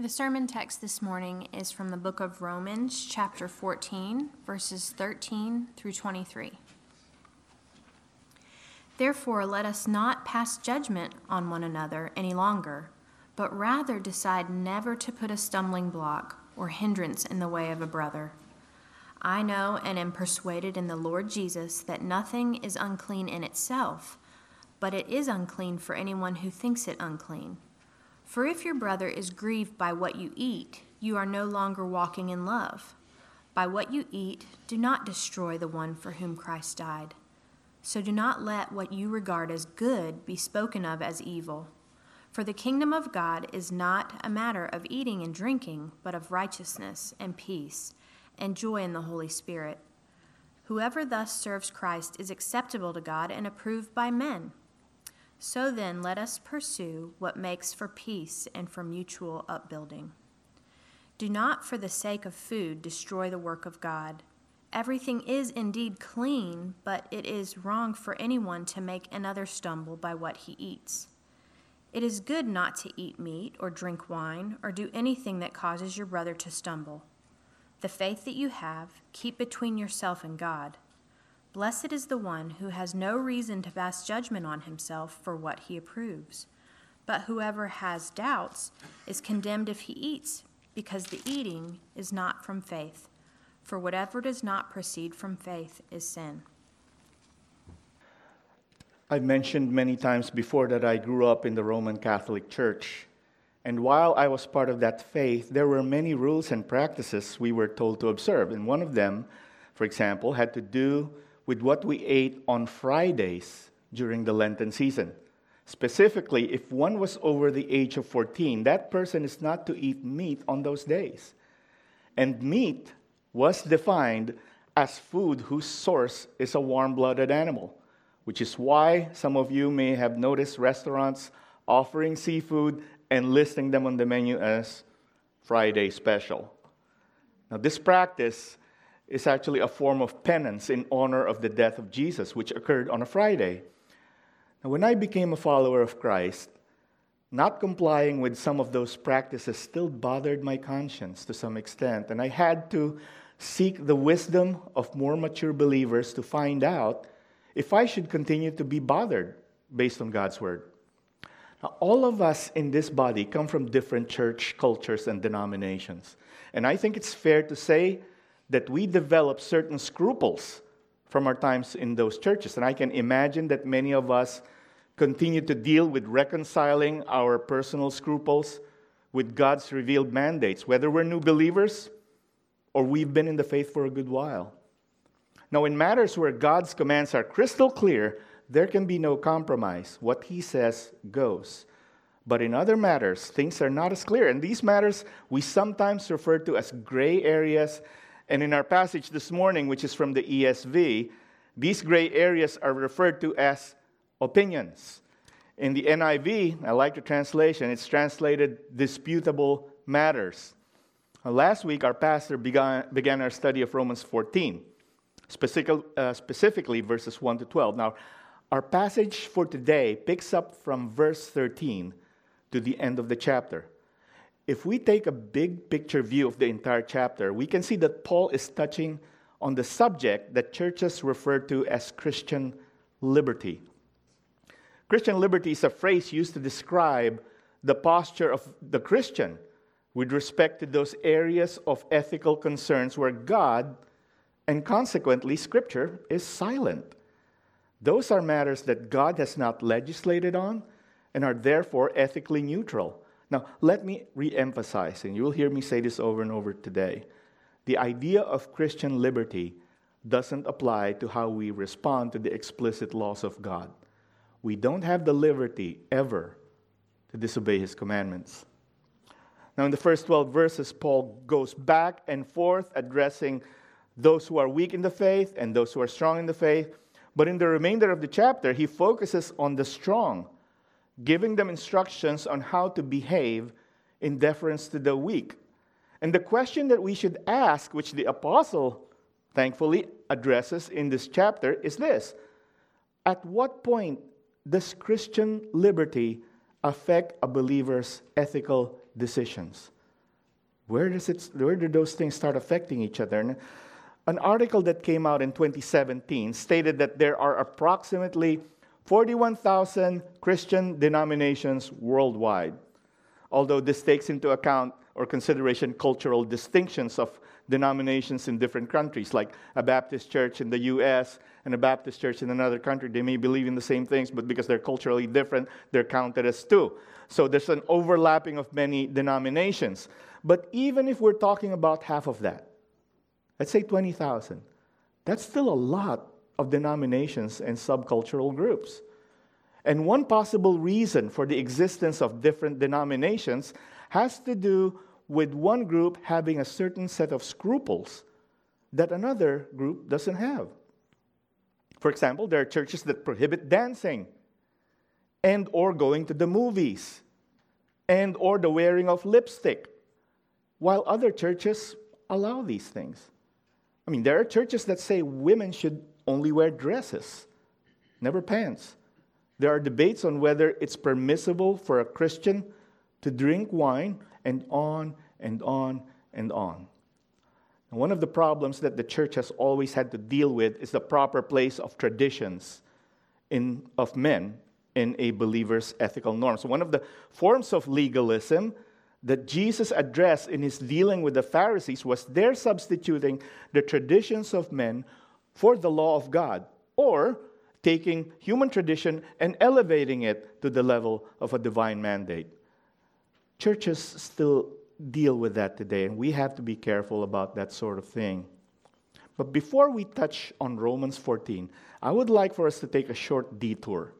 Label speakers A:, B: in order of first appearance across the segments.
A: The sermon text this morning is from the book of Romans, chapter 14, verses 13 through 23. Therefore, let us not pass judgment on one another any longer, but rather decide never to put a stumbling block or hindrance in the way of a brother. I know and am persuaded in the Lord Jesus that nothing is unclean in itself, but it is unclean for anyone who thinks it unclean. For if your brother is grieved by what you eat, you are no longer walking in love. By what you eat, do not destroy the one for whom Christ died. So do not let what you regard as good be spoken of as evil. For the kingdom of God is not a matter of eating and drinking, but of righteousness and peace and joy in the Holy Spirit. Whoever thus serves Christ is acceptable to God and approved by men. So then, let us pursue what makes for peace and for mutual upbuilding. Do not, for the sake of food, destroy the work of God. Everything is indeed clean, but it is wrong for anyone to make another stumble by what he eats. It is good not to eat meat or drink wine or do anything that causes your brother to stumble. The faith that you have, keep between yourself and God. Blessed is the one who has no reason to pass judgment on himself for what he approves. But whoever has doubts is condemned if he eats, because the eating is not from faith. For whatever does not proceed from faith is sin.
B: I've mentioned many times before that I grew up in the Roman Catholic Church. And while I was part of that faith, there were many rules and practices we were told to observe. And one of them, for example, had to do with what we ate on Fridays during the Lenten season. Specifically, if one was over the age of 14, that person is not to eat meat on those days. And meat was defined as food whose source is a warm blooded animal, which is why some of you may have noticed restaurants offering seafood and listing them on the menu as Friday special. Now, this practice is actually a form of penance in honor of the death of Jesus, which occurred on a Friday. Now, when I became a follower of Christ, not complying with some of those practices still bothered my conscience to some extent, and I had to seek the wisdom of more mature believers to find out if I should continue to be bothered based on God's word. Now, all of us in this body come from different church cultures and denominations. And I think it's fair to say that we develop certain scruples from our times in those churches. And I can imagine that many of us continue to deal with reconciling our personal scruples with God's revealed mandates, whether we're new believers or we've been in the faith for a good while. Now, in matters where God's commands are crystal clear, there can be no compromise. What He says goes. But in other matters, things are not as clear. And these matters we sometimes refer to as gray areas and in our passage this morning, which is from the ESV, these gray areas are referred to as opinions. In the NIV, I like the translation, it's translated disputable matters. last week, our pastor began, began our study of Romans 14, specific, uh, specifically verses 1 to 12. Now, our passage for today picks up from verse 13 to the end of the chapter if we take a big picture view of the entire chapter, we can see that Paul is touching on the subject that churches refer to as Christian liberty. Christian liberty is a phrase used to describe the posture of the Christian with respect to those areas of ethical concerns where God, and consequently Scripture, is silent. Those are matters that God has not legislated on and are therefore ethically neutral. Now, let me re emphasize, and you will hear me say this over and over today. The idea of Christian liberty doesn't apply to how we respond to the explicit laws of God. We don't have the liberty ever to disobey his commandments. Now, in the first 12 verses, Paul goes back and forth addressing those who are weak in the faith and those who are strong in the faith. But in the remainder of the chapter, he focuses on the strong giving them instructions on how to behave in deference to the weak. And the question that we should ask, which the apostle thankfully addresses in this chapter, is this At what point does Christian liberty affect a believer's ethical decisions? Where, does it, where do those things start affecting each other? And an article that came out in 2017 stated that there are approximately 41,000 Christian denominations worldwide. Although this takes into account or consideration cultural distinctions of denominations in different countries, like a Baptist church in the US and a Baptist church in another country. They may believe in the same things, but because they're culturally different, they're counted as two. So there's an overlapping of many denominations. But even if we're talking about half of that, let's say 20,000, that's still a lot of denominations and subcultural groups. And one possible reason for the existence of different denominations has to do with one group having a certain set of scruples that another group doesn't have. For example, there are churches that prohibit dancing and or going to the movies and or the wearing of lipstick while other churches allow these things. I mean, there are churches that say women should only wear dresses, never pants. There are debates on whether it's permissible for a Christian to drink wine, and on and on and on. And one of the problems that the church has always had to deal with is the proper place of traditions in, of men in a believer's ethical norms. One of the forms of legalism that Jesus addressed in his dealing with the Pharisees was their substituting the traditions of men for the law of God, or taking human tradition and elevating it to the level of a divine mandate. Churches still deal with that today, and we have to be careful about that sort of thing. But before we touch on Romans 14, I would like for us to take a short detour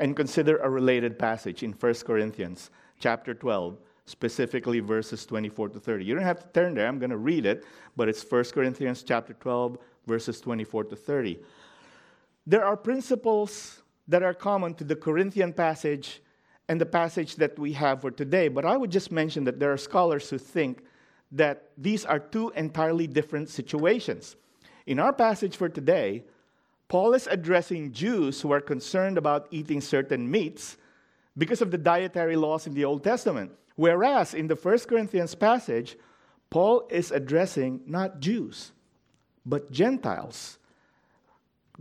B: and consider a related passage in 1 Corinthians chapter 12 specifically verses 24 to 30. You don't have to turn there, I'm going to read it, but it's 1 Corinthians chapter 12 verses 24 to 30. There are principles that are common to the Corinthian passage and the passage that we have for today, but I would just mention that there are scholars who think that these are two entirely different situations. In our passage for today, Paul is addressing Jews who are concerned about eating certain meats because of the dietary laws in the Old Testament. Whereas in the First Corinthians passage, Paul is addressing not Jews, but Gentiles.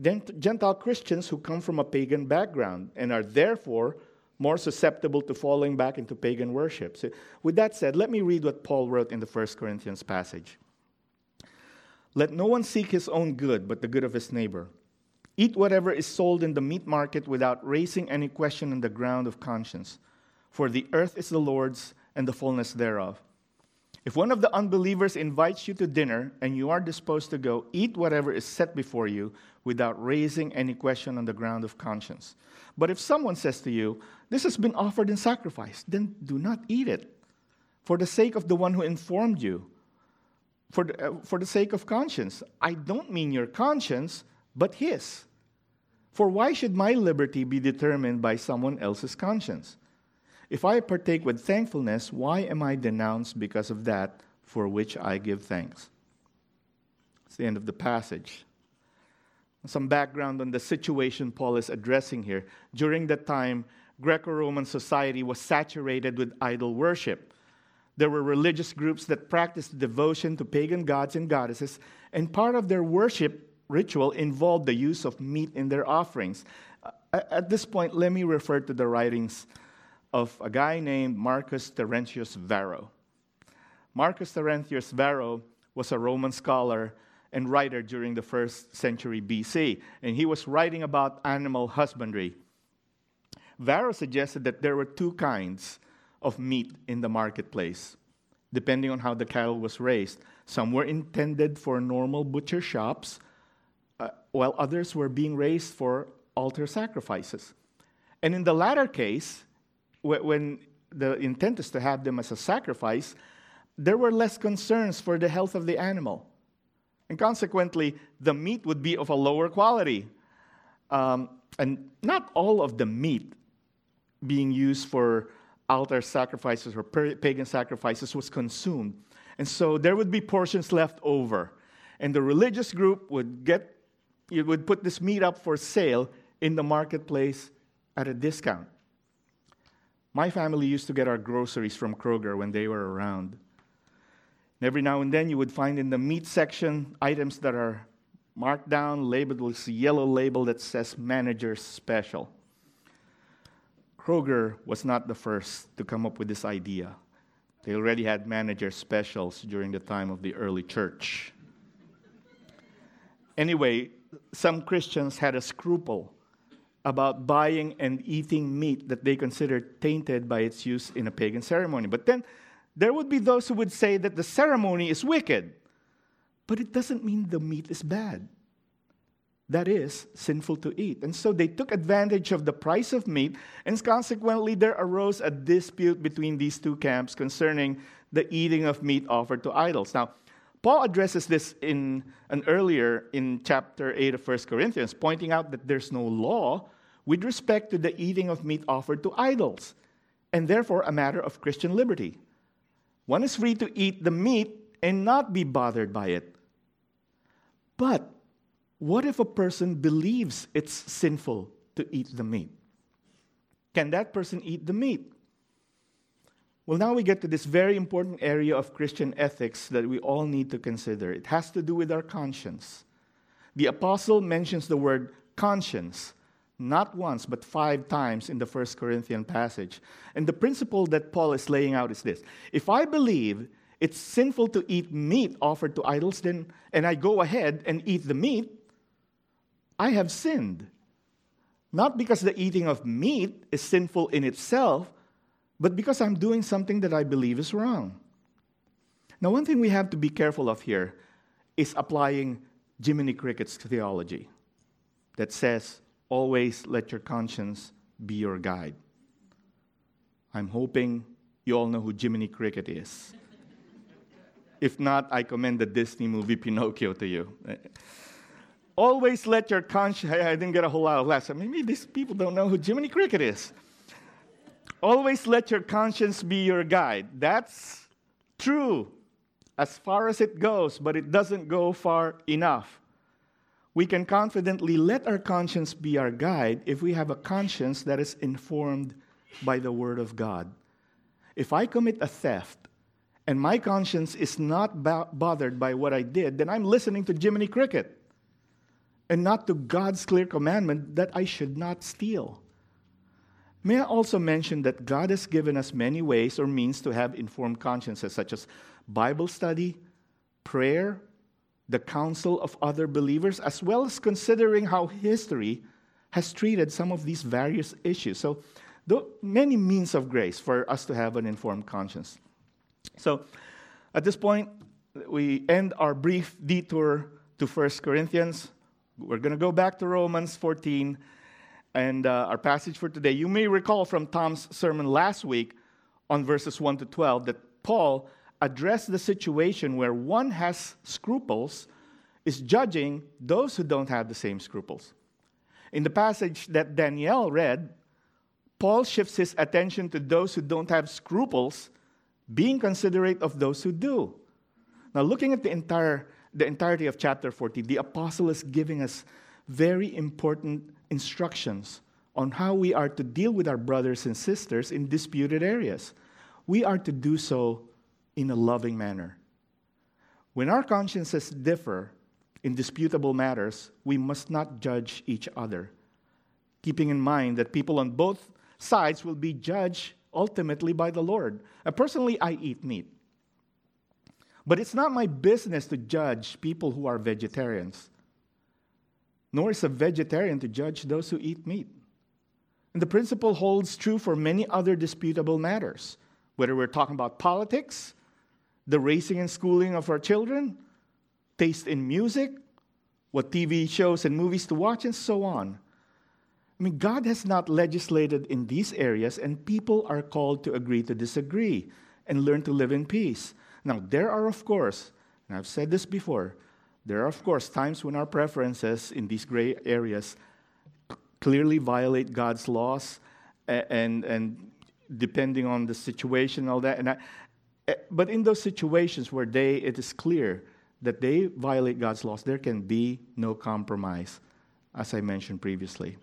B: Gentile Christians who come from a pagan background and are therefore more susceptible to falling back into pagan worship. So, with that said, let me read what Paul wrote in the First Corinthians passage. Let no one seek his own good, but the good of his neighbor. Eat whatever is sold in the meat market without raising any question on the ground of conscience for the earth is the Lord's and the fullness thereof. If one of the unbelievers invites you to dinner and you are disposed to go, eat whatever is set before you without raising any question on the ground of conscience. But if someone says to you, This has been offered in sacrifice, then do not eat it, for the sake of the one who informed you, for the, uh, for the sake of conscience. I don't mean your conscience, but his. For why should my liberty be determined by someone else's conscience? If I partake with thankfulness, why am I denounced because of that for which I give thanks? It's the end of the passage. Some background on the situation Paul is addressing here. During that time, Greco Roman society was saturated with idol worship. There were religious groups that practiced devotion to pagan gods and goddesses, and part of their worship ritual involved the use of meat in their offerings. At this point, let me refer to the writings of a guy named Marcus Terentius Varro. Marcus Terentius Varro was a Roman scholar and writer during the first century BC, and he was writing about animal husbandry. Varro suggested that there were two kinds of meat in the marketplace, depending on how the cattle was raised. Some were intended for normal butcher shops, uh, while others were being raised for altar sacrifices. And in the latter case, when the intent is to have them as a sacrifice, there were less concerns for the health of the animal. And consequently, the meat would be of a lower quality. Um, and not all of the meat being used for altar sacrifices or pagan sacrifices was consumed. And so there would be portions left over. And the religious group would get, it would put this meat up for sale in the marketplace at a discount. My family used to get our groceries from Kroger when they were around. And every now and then you would find in the meat section items that are marked down, labeled with a yellow label that says manager special. Kroger was not the first to come up with this idea. They already had manager specials during the time of the early church. Anyway, some Christians had a scruple about buying and eating meat that they considered tainted by its use in a pagan ceremony. But then there would be those who would say that the ceremony is wicked, but it doesn't mean the meat is bad. That is sinful to eat. And so they took advantage of the price of meat, and consequently, there arose a dispute between these two camps concerning the eating of meat offered to idols. Now, Paul addresses this in an earlier in chapter 8 of 1 Corinthians, pointing out that there's no law with respect to the eating of meat offered to idols, and therefore a matter of Christian liberty. One is free to eat the meat and not be bothered by it. But what if a person believes it's sinful to eat the meat? Can that person eat the meat? Well, now we get to this very important area of Christian ethics that we all need to consider. It has to do with our conscience. The apostle mentions the word conscience not once, but five times in the First Corinthian passage. And the principle that Paul is laying out is this If I believe it's sinful to eat meat offered to idols, then, and I go ahead and eat the meat, I have sinned. Not because the eating of meat is sinful in itself, but because I'm doing something that I believe is wrong. Now, one thing we have to be careful of here is applying Jiminy Cricket's theology that says, always let your conscience be your guide. I'm hoping you all know who Jiminy Cricket is. if not, I commend the Disney movie Pinocchio to you. Always let your conscience, I didn't get a whole lot of laughs. Maybe these people don't know who Jiminy Cricket is. Always let your conscience be your guide. That's true as far as it goes, but it doesn't go far enough. We can confidently let our conscience be our guide if we have a conscience that is informed by the Word of God. If I commit a theft and my conscience is not bo- bothered by what I did, then I'm listening to Jiminy Cricket and not to God's clear commandment that I should not steal. May I also mention that God has given us many ways or means to have informed consciences, such as Bible study, prayer, the counsel of other believers, as well as considering how history has treated some of these various issues. So, many means of grace for us to have an informed conscience. So, at this point, we end our brief detour to 1 Corinthians. We're going to go back to Romans 14 and uh, our passage for today. You may recall from Tom's sermon last week on verses 1 to 12 that Paul addressed the situation where one has scruples is judging those who don't have the same scruples. In the passage that Danielle read, Paul shifts his attention to those who don't have scruples, being considerate of those who do. Now, looking at the entire the entirety of chapter 14, the apostle is giving us very important instructions on how we are to deal with our brothers and sisters in disputed areas. We are to do so in a loving manner. When our consciences differ in disputable matters, we must not judge each other, keeping in mind that people on both sides will be judged ultimately by the Lord. Uh, personally, I eat meat. But it's not my business to judge people who are vegetarians nor is a vegetarian to judge those who eat meat. And the principle holds true for many other disputable matters, whether we're talking about politics, the raising and schooling of our children, taste in music, what TV shows and movies to watch, and so on. I mean, God has not legislated in these areas, and people are called to agree to disagree and learn to live in peace. Now, there are, of course, and I've said this before, there are, of course, times when our preferences in these gray areas clearly violate God's laws, and, and depending on the situation, all that. And I, eh, but in those situations where they, it is clear that they violate God's laws, there can be no compromise, as I mentioned previously.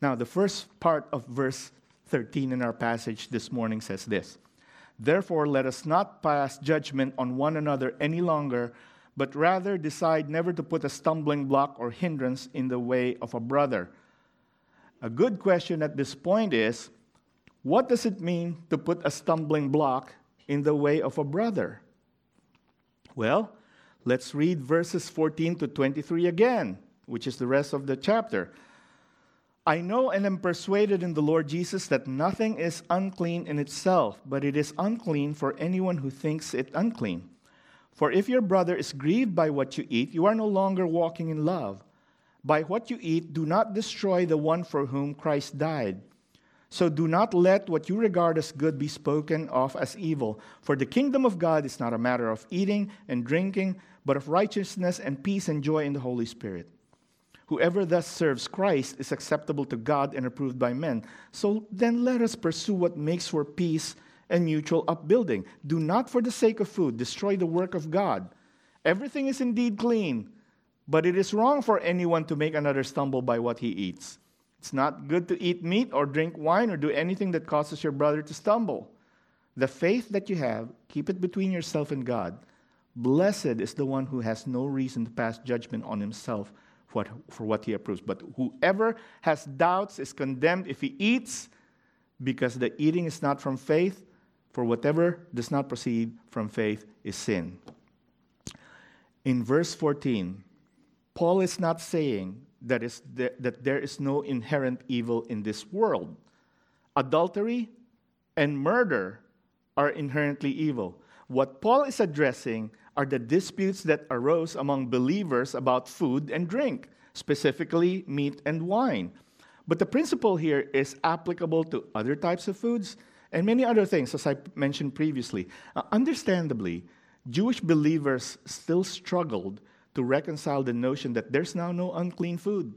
B: Now, the first part of verse 13 in our passage this morning says this Therefore, let us not pass judgment on one another any longer, but rather decide never to put a stumbling block or hindrance in the way of a brother. A good question at this point is what does it mean to put a stumbling block in the way of a brother? Well, let's read verses 14 to 23 again, which is the rest of the chapter. I know and am persuaded in the Lord Jesus that nothing is unclean in itself, but it is unclean for anyone who thinks it unclean. For if your brother is grieved by what you eat, you are no longer walking in love. By what you eat, do not destroy the one for whom Christ died. So do not let what you regard as good be spoken of as evil. For the kingdom of God is not a matter of eating and drinking, but of righteousness and peace and joy in the Holy Spirit. Whoever thus serves Christ is acceptable to God and approved by men. So then let us pursue what makes for peace and mutual upbuilding. Do not, for the sake of food, destroy the work of God. Everything is indeed clean, but it is wrong for anyone to make another stumble by what he eats. It's not good to eat meat or drink wine or do anything that causes your brother to stumble. The faith that you have, keep it between yourself and God. Blessed is the one who has no reason to pass judgment on himself for, what he approves. But whoever has doubts is condemned if he eats, because the eating is not from faith, for whatever does not proceed from faith is sin. In verse 14, Paul is not saying that, is the, that there is no inherent evil in this world. Adultery and murder are inherently evil. What Paul is addressing are the disputes that arose among believers about food and drink, specifically meat and wine. But the principle here is applicable to other types of foods and many other things, as I mentioned previously. Uh, understandably, Jewish believers still struggled to reconcile the notion that there's now no unclean food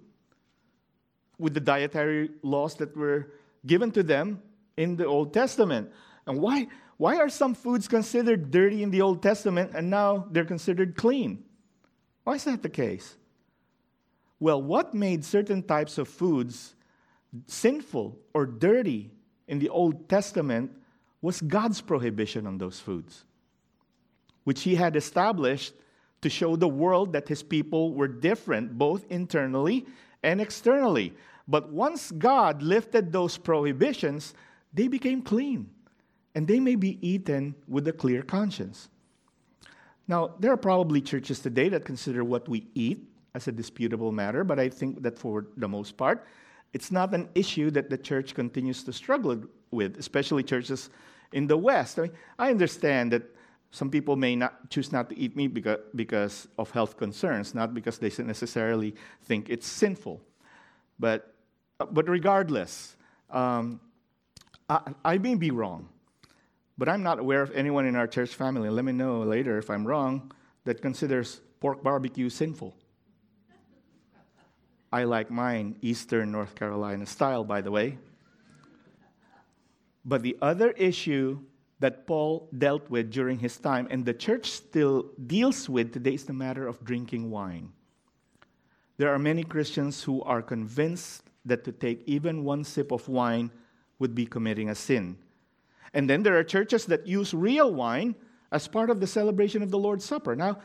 B: with the dietary laws that were given to them in the Old Testament. And why, why are some foods considered dirty in the Old Testament and now they're considered clean? Why is that the case? Well, what made certain types of foods sinful or dirty in the Old Testament was God's prohibition on those foods, which He had established to show the world that His people were different, both internally and externally. But once God lifted those prohibitions, they became clean and they may be eaten with a clear conscience. Now, there are probably churches today that consider what we eat as a disputable matter, but I think that for the most part, it's not an issue that the church continues to struggle with, especially churches in the West. I, mean, I understand that some people may not choose not to eat meat because, because of health concerns, not because they necessarily think it's sinful. But, but regardless, um, I, I may be wrong. But I'm not aware of anyone in our church family, let me know later if I'm wrong, that considers pork barbecue sinful. I like mine Eastern North Carolina style, by the way. But the other issue that Paul dealt with during his time, and the church still deals with today, is the matter of drinking wine. There are many Christians who are convinced that to take even one sip of wine would be committing a sin. And then there are churches that use real wine as part of the celebration of the Lord's Supper. Now,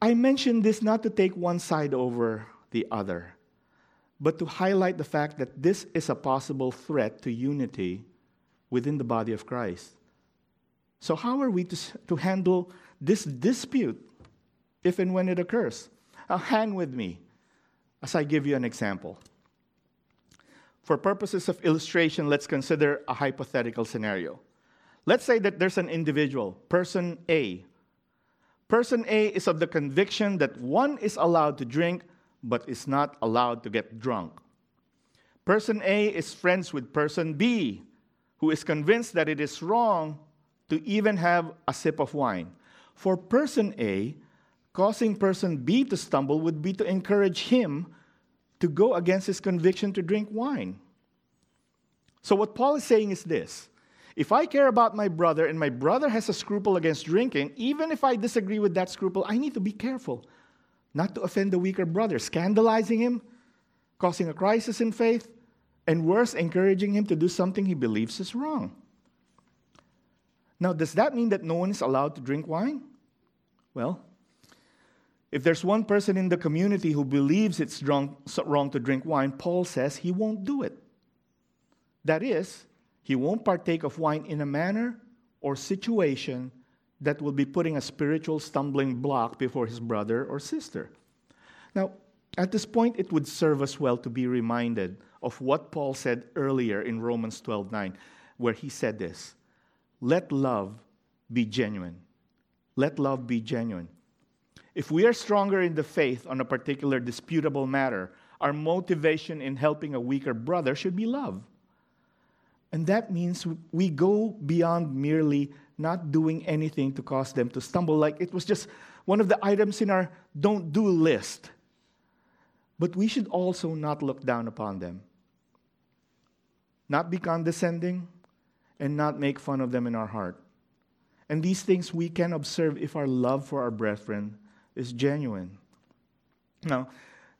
B: I mention this not to take one side over the other, but to highlight the fact that this is a possible threat to unity within the body of Christ. So, how are we to, to handle this dispute if and when it occurs? Now, hang with me as I give you an example. For purposes of illustration, let's consider a hypothetical scenario. Let's say that there's an individual, person A. Person A is of the conviction that one is allowed to drink but is not allowed to get drunk. Person A is friends with person B, who is convinced that it is wrong to even have a sip of wine. For person A, causing person B to stumble would be to encourage him to go against his conviction to drink wine. So, what Paul is saying is this if I care about my brother and my brother has a scruple against drinking, even if I disagree with that scruple, I need to be careful not to offend the weaker brother, scandalizing him, causing a crisis in faith, and worse, encouraging him to do something he believes is wrong. Now, does that mean that no one is allowed to drink wine? Well, if there's one person in the community who believes it's wrong, wrong to drink wine, Paul says he won't do it. That is, he won't partake of wine in a manner or situation that will be putting a spiritual stumbling block before his brother or sister. Now, at this point, it would serve us well to be reminded of what Paul said earlier in Romans 12:9, where he said this: "Let love be genuine. Let love be genuine. If we are stronger in the faith on a particular disputable matter, our motivation in helping a weaker brother should be love. And that means we go beyond merely not doing anything to cause them to stumble, like it was just one of the items in our don't do list. But we should also not look down upon them, not be condescending, and not make fun of them in our heart. And these things we can observe if our love for our brethren is genuine. Now,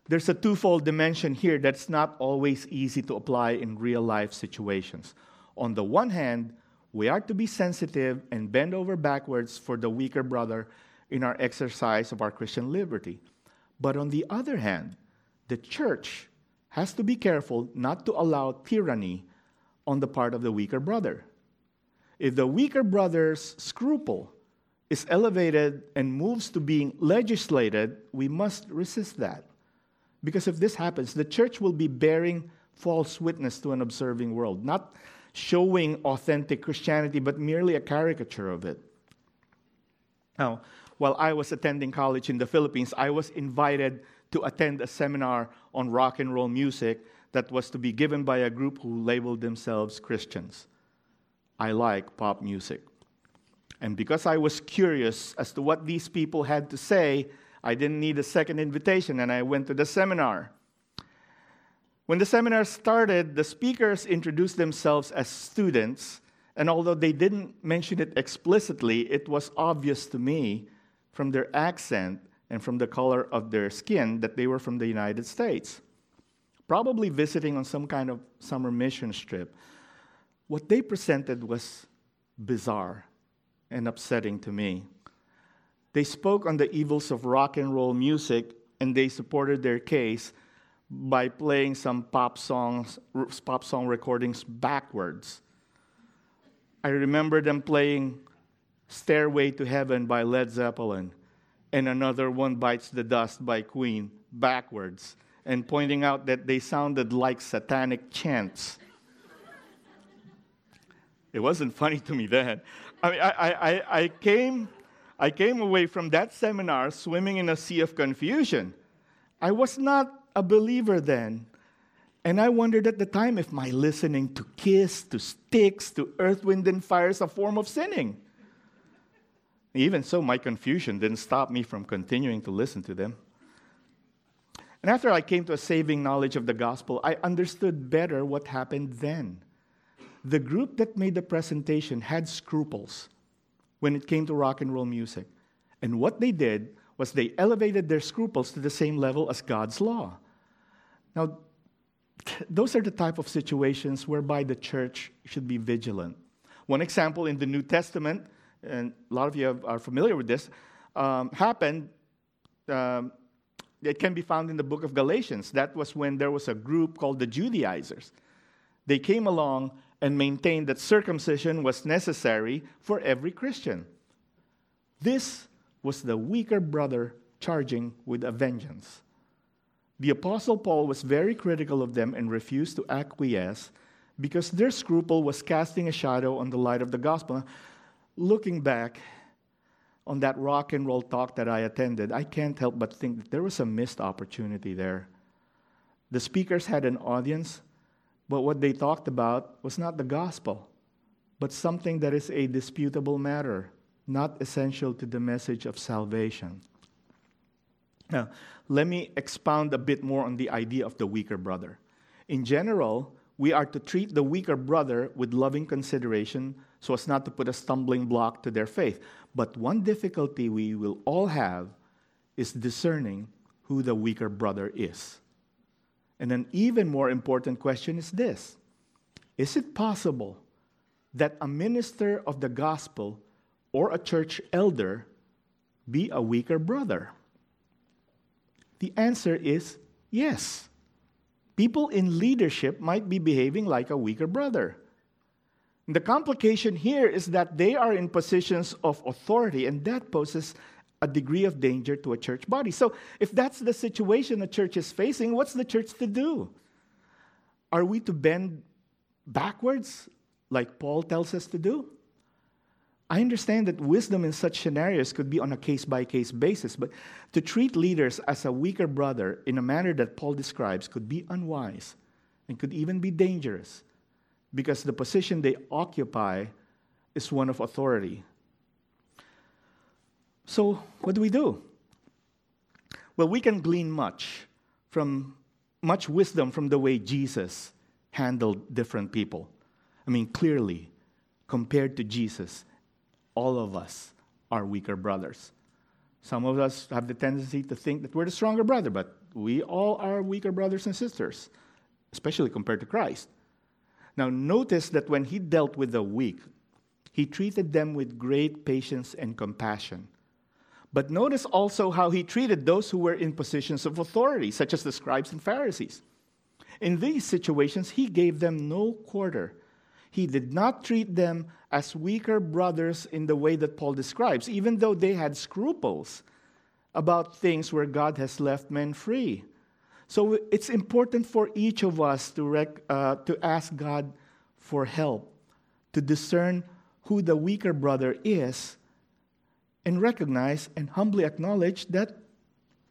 B: there's a twofold dimension here that's not always easy to apply in real life situations. On the one hand, we are to be sensitive and bend over backwards for the weaker brother in our exercise of our Christian liberty. But on the other hand, the church has to be careful not to allow tyranny on the part of the weaker brother. If the weaker brother's scruple is elevated and moves to being legislated, we must resist that. Because if this happens, the church will be bearing false witness to an observing world, not showing authentic Christianity, but merely a caricature of it. Now, while I was attending college in the Philippines, I was invited to attend a seminar on rock and roll music that was to be given by a group who labeled themselves Christians. I like pop music. And because I was curious as to what these people had to say, I didn't need a second invitation and I went to the seminar. When the seminar started, the speakers introduced themselves as students, and although they didn't mention it explicitly, it was obvious to me from their accent and from the color of their skin that they were from the United States, probably visiting on some kind of summer mission trip. What they presented was bizarre and upsetting to me. They spoke on the evils of rock and roll music and they supported their case by playing some pop songs, pop song recordings backwards. I remember them playing Stairway to Heaven by Led Zeppelin and another one bites the dust by Queen backwards and pointing out that they sounded like satanic chants. It wasn't funny to me then. I mean, I, I, I, came, I came away from that seminar swimming in a sea of confusion. I was not a believer then. And I wondered at the time if my listening to Kiss, to Styx, to Earth, Wind, and Fire is a form of sinning. Even so, my confusion didn't stop me from continuing to listen to them. And after I came to a saving knowledge of the gospel, I understood better what happened then the group that made the presentation had scruples when it came to rock and roll music. And what they did was they elevated their scruples to the same level as God's law. Now, those are the type of situations whereby the church should be vigilant. One example in the New Testament, and a lot of you are familiar with this, um, happened. Um, it can be found in the book of Galatians. That was when there was a group called the Judaizers. They came along and maintained that circumcision was necessary for every Christian. This was the weaker brother charging with a vengeance. The Apostle Paul was very critical of them and refused to acquiesce because their scruple was casting a shadow on the light of the gospel. Looking back on that rock and roll talk that I attended, I can't help but think that there was a missed opportunity there. The speakers had an audience but what they talked about was not the gospel, but something that is a disputable matter, not essential to the message of salvation. Now, let me expound a bit more on the idea of the weaker brother. In general, we are to treat the weaker brother with loving consideration so as not to put a stumbling block to their faith. But one difficulty we will all have is discerning who the weaker brother is. And an even more important question is this Is it possible that a minister of the gospel or a church elder be a weaker brother? The answer is yes. People in leadership might be behaving like a weaker brother. The complication here is that they are in positions of authority, and that poses a degree of danger to a church body. So, if that's the situation a church is facing, what's the church to do? Are we to bend backwards like Paul tells us to do? I understand that wisdom in such scenarios could be on a case by case basis, but to treat leaders as a weaker brother in a manner that Paul describes could be unwise and could even be dangerous because the position they occupy is one of authority. So, what do we do? Well, we can glean much from much wisdom from the way Jesus handled different people. I mean, clearly, compared to Jesus, all of us are weaker brothers. Some of us have the tendency to think that we're the stronger brother, but we all are weaker brothers and sisters, especially compared to Christ. Now, notice that when he dealt with the weak, he treated them with great patience and compassion. But notice also how he treated those who were in positions of authority, such as the scribes and Pharisees. In these situations, he gave them no quarter. He did not treat them as weaker brothers in the way that Paul describes, even though they had scruples about things where God has left men free. So it's important for each of us to, rec- uh, to ask God for help, to discern who the weaker brother is, and recognize and humbly acknowledge that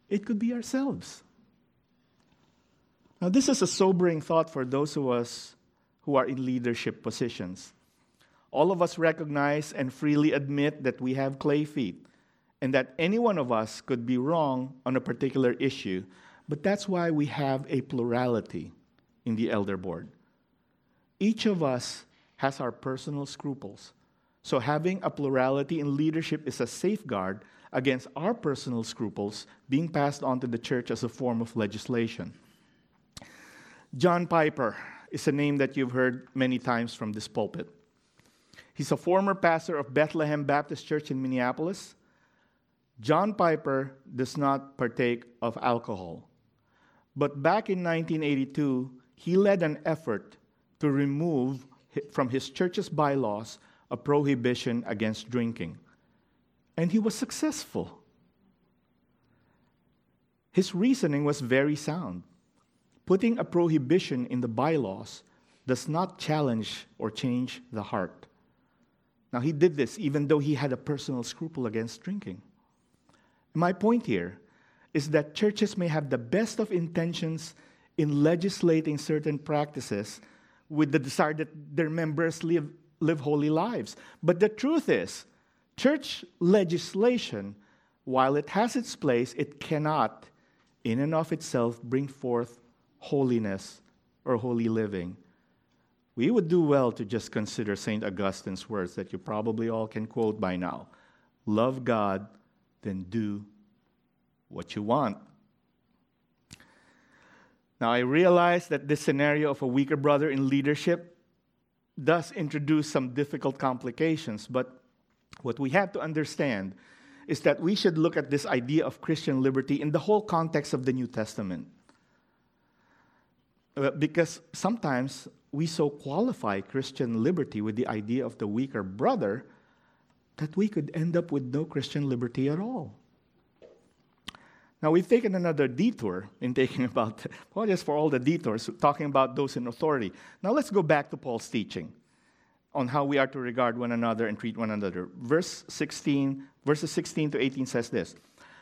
B: it could be ourselves. Now, this is a sobering thought for those of us who are in leadership positions. All of us recognize and freely admit that we have clay feet and that any one of us could be wrong on a particular issue but that's why we have a plurality in the elder board. Each of us has our personal scruples. So, having a plurality in leadership is a safeguard against our personal scruples being passed on to the church as a form of legislation. John Piper is a name that you've heard many times from this pulpit. He's a former pastor of Bethlehem Baptist Church in Minneapolis. John Piper does not partake of alcohol. But back in 1982, he led an effort to remove from his church's bylaws a prohibition against drinking. And he was successful. His reasoning was very sound. Putting a prohibition in the bylaws does not challenge or change the heart. Now, he did this even though he had a personal scruple against drinking. My point here is that churches may have the best of intentions in legislating certain practices with the desire that their members live, live holy lives. But the truth is, church legislation, while it has its place, it cannot, in and of itself, bring forth holiness or holy living. We would do well to just consider St. Augustine's words that you probably all can quote by now love God, then do what you want. Now, I realize that this scenario of a weaker brother in leadership does introduce some difficult complications, but what we have to understand is that we should look at this idea of Christian liberty in the whole context of the New Testament. Uh, because sometimes we so qualify Christian liberty with the idea of the weaker brother that we could end up with no Christian liberty at all. Now, we've taken another detour in taking about, well, just for all the detours, talking about those in authority. Now, let's go back to Paul's teaching on how we are to regard one another and treat one another. Verse 16, verses 16 to 18 says this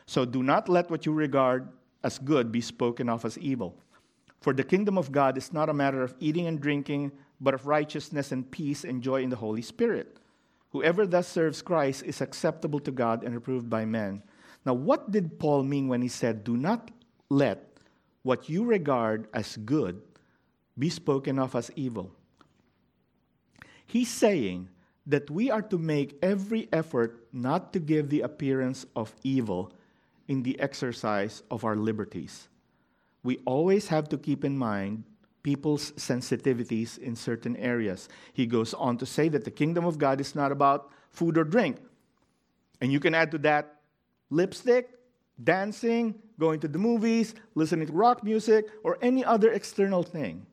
B: So do not let what you regard as good be spoken of as evil. For the kingdom of God is not a matter of eating and drinking, but of righteousness and peace and joy in the Holy Spirit. Whoever thus serves Christ is acceptable to God and approved by men. Now, what did Paul mean when he said, Do not let what you regard as good be spoken of as evil? He's saying that we are to make every effort not to give the appearance of evil in the exercise of our liberties. We always have to keep in mind people's sensitivities in certain areas. He goes on to say that the kingdom of God is not about food or drink. And you can add to that lipstick, dancing, going to the movies, listening to rock music, or any other external thing.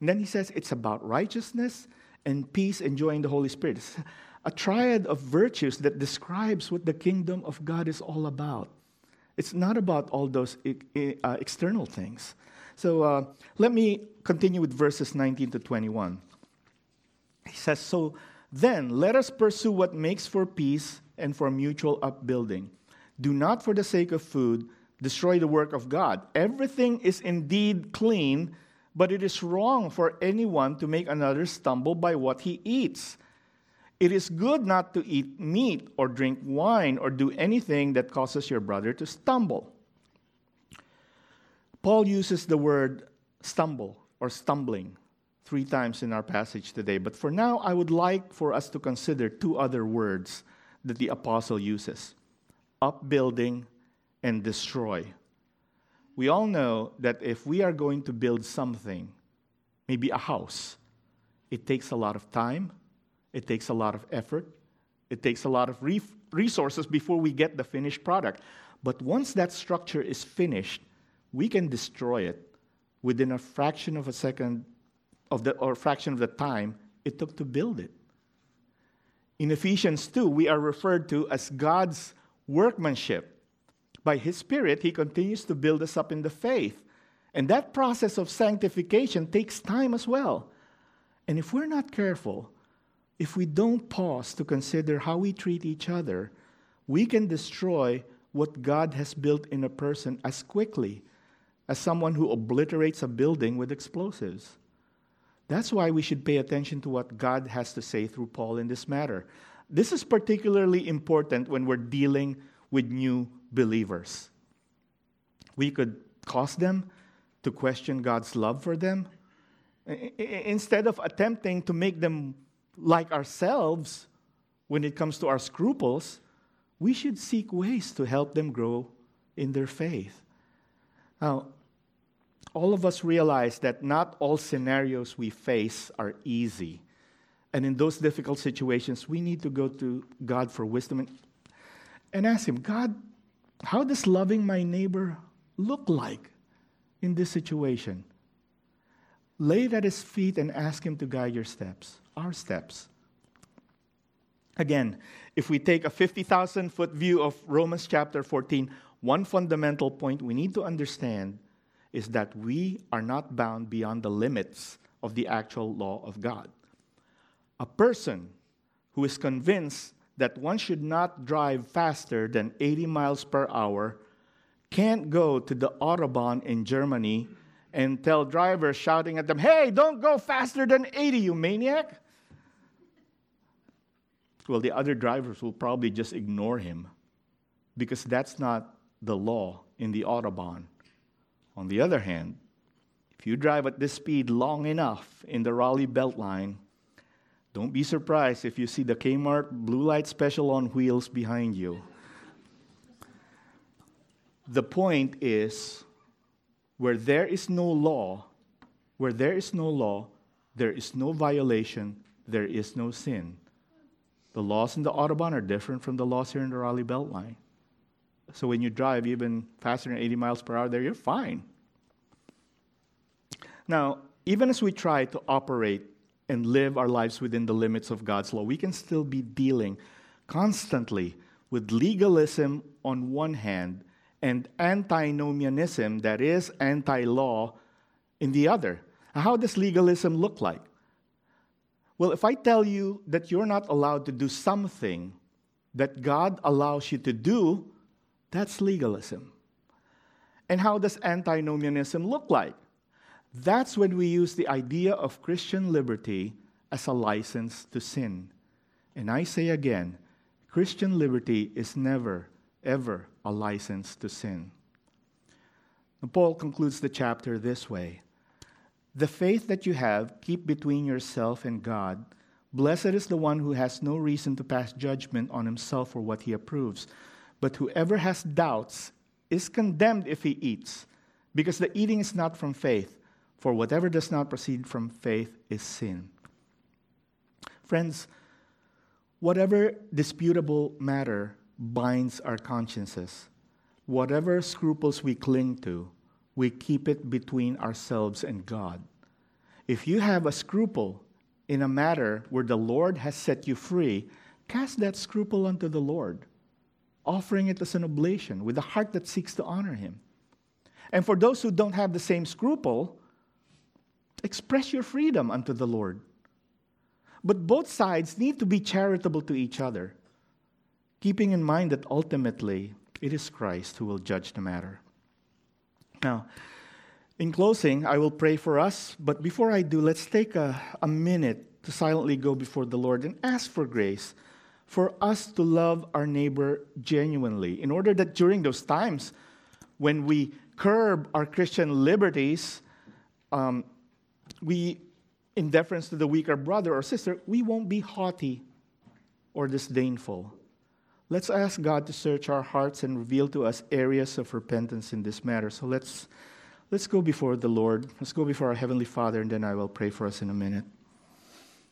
B: And then he says it's about righteousness and peace, enjoying the Holy Spirit. It's a triad of virtues that describes what the kingdom of God is all about. It's not about all those uh, external things. So uh, let me continue with verses 19 to 21. He says, So then let us pursue what makes for peace and for mutual upbuilding. Do not, for the sake of food, destroy the work of God. Everything is indeed clean, but it is wrong for anyone to make another stumble by what he eats. It is good not to eat meat or drink wine or do anything that causes your brother to stumble. Paul uses the word stumble or stumbling three times in our passage today, but for now, I would like for us to consider two other words that the apostle uses upbuilding and destroy. We all know that if we are going to build something, maybe a house, it takes a lot of time, it takes a lot of effort, it takes a lot of re- resources before we get the finished product. But once that structure is finished, we can destroy it within a fraction of a second of the or fraction of the time it took to build it. In Ephesians 2, we are referred to as God's workmanship. By His Spirit, He continues to build us up in the faith. And that process of sanctification takes time as well. And if we're not careful, if we don't pause to consider how we treat each other, we can destroy what God has built in a person as quickly as someone who obliterates a building with explosives. That's why we should pay attention to what God has to say through Paul in this matter. This is particularly important when we're dealing with new believers. We could cause them to question God's love for them. Instead of attempting to make them like ourselves when it comes to our scruples, we should seek ways to help them grow in their faith. Now, all of us realize that not all scenarios we face are easy. And in those difficult situations, we need to go to God for wisdom and, and ask Him, God, how does loving my neighbor look like in this situation? Lay it at His feet and ask Him to guide your steps, our steps. Again, if we take a 50,000 foot view of Romans chapter 14, one fundamental point we need to understand is that we are not bound beyond the limits of the actual law of God. A person who is convinced that one should not drive faster than 80 miles per hour can't go to the Autobahn in Germany and tell drivers shouting at them, Hey, don't go faster than 80, you maniac! Well, the other drivers will probably just ignore him because that's not the law in the Autobahn. On the other hand, if you drive at this speed long enough in the Raleigh Beltline, don't be surprised if you see the Kmart blue light special on wheels behind you. the point is where there is no law, where there is no law, there is no violation, there is no sin. The laws in the Autobahn are different from the laws here in the Raleigh Beltline. So when you drive even faster than 80 miles per hour there, you're fine. Now, even as we try to operate and live our lives within the limits of God's law, we can still be dealing constantly with legalism on one hand and antinomianism, that is, anti law, in the other. How does legalism look like? Well, if I tell you that you're not allowed to do something that God allows you to do, that's legalism. And how does antinomianism look like? That's when we use the idea of Christian liberty as a license to sin. And I say again, Christian liberty is never, ever a license to sin. Paul concludes the chapter this way The faith that you have, keep between yourself and God. Blessed is the one who has no reason to pass judgment on himself for what he approves. But whoever has doubts is condemned if he eats, because the eating is not from faith, For whatever does not proceed from faith is sin. Friends, whatever disputable matter binds our consciences, whatever scruples we cling to, we keep it between ourselves and God. If you have a scruple in a matter where the Lord has set you free, cast that scruple unto the Lord, offering it as an oblation with a heart that seeks to honor Him. And for those who don't have the same scruple, express your freedom unto the Lord. But both sides need to be charitable to each other, keeping in mind that ultimately it is Christ who will judge the matter. Now, in closing, I will pray for us, but before I do, let's take a, a minute to silently go before the Lord and ask for grace for us to love our neighbor genuinely, in order that during those times when we curb our Christian liberties, um, we, in deference to the weaker brother or sister, we won't be haughty or disdainful. Let's ask God to search our hearts and reveal to us areas of repentance in this matter. So let's Let's go before the Lord. Let's go before our Heavenly Father, and then I will pray for us in a minute.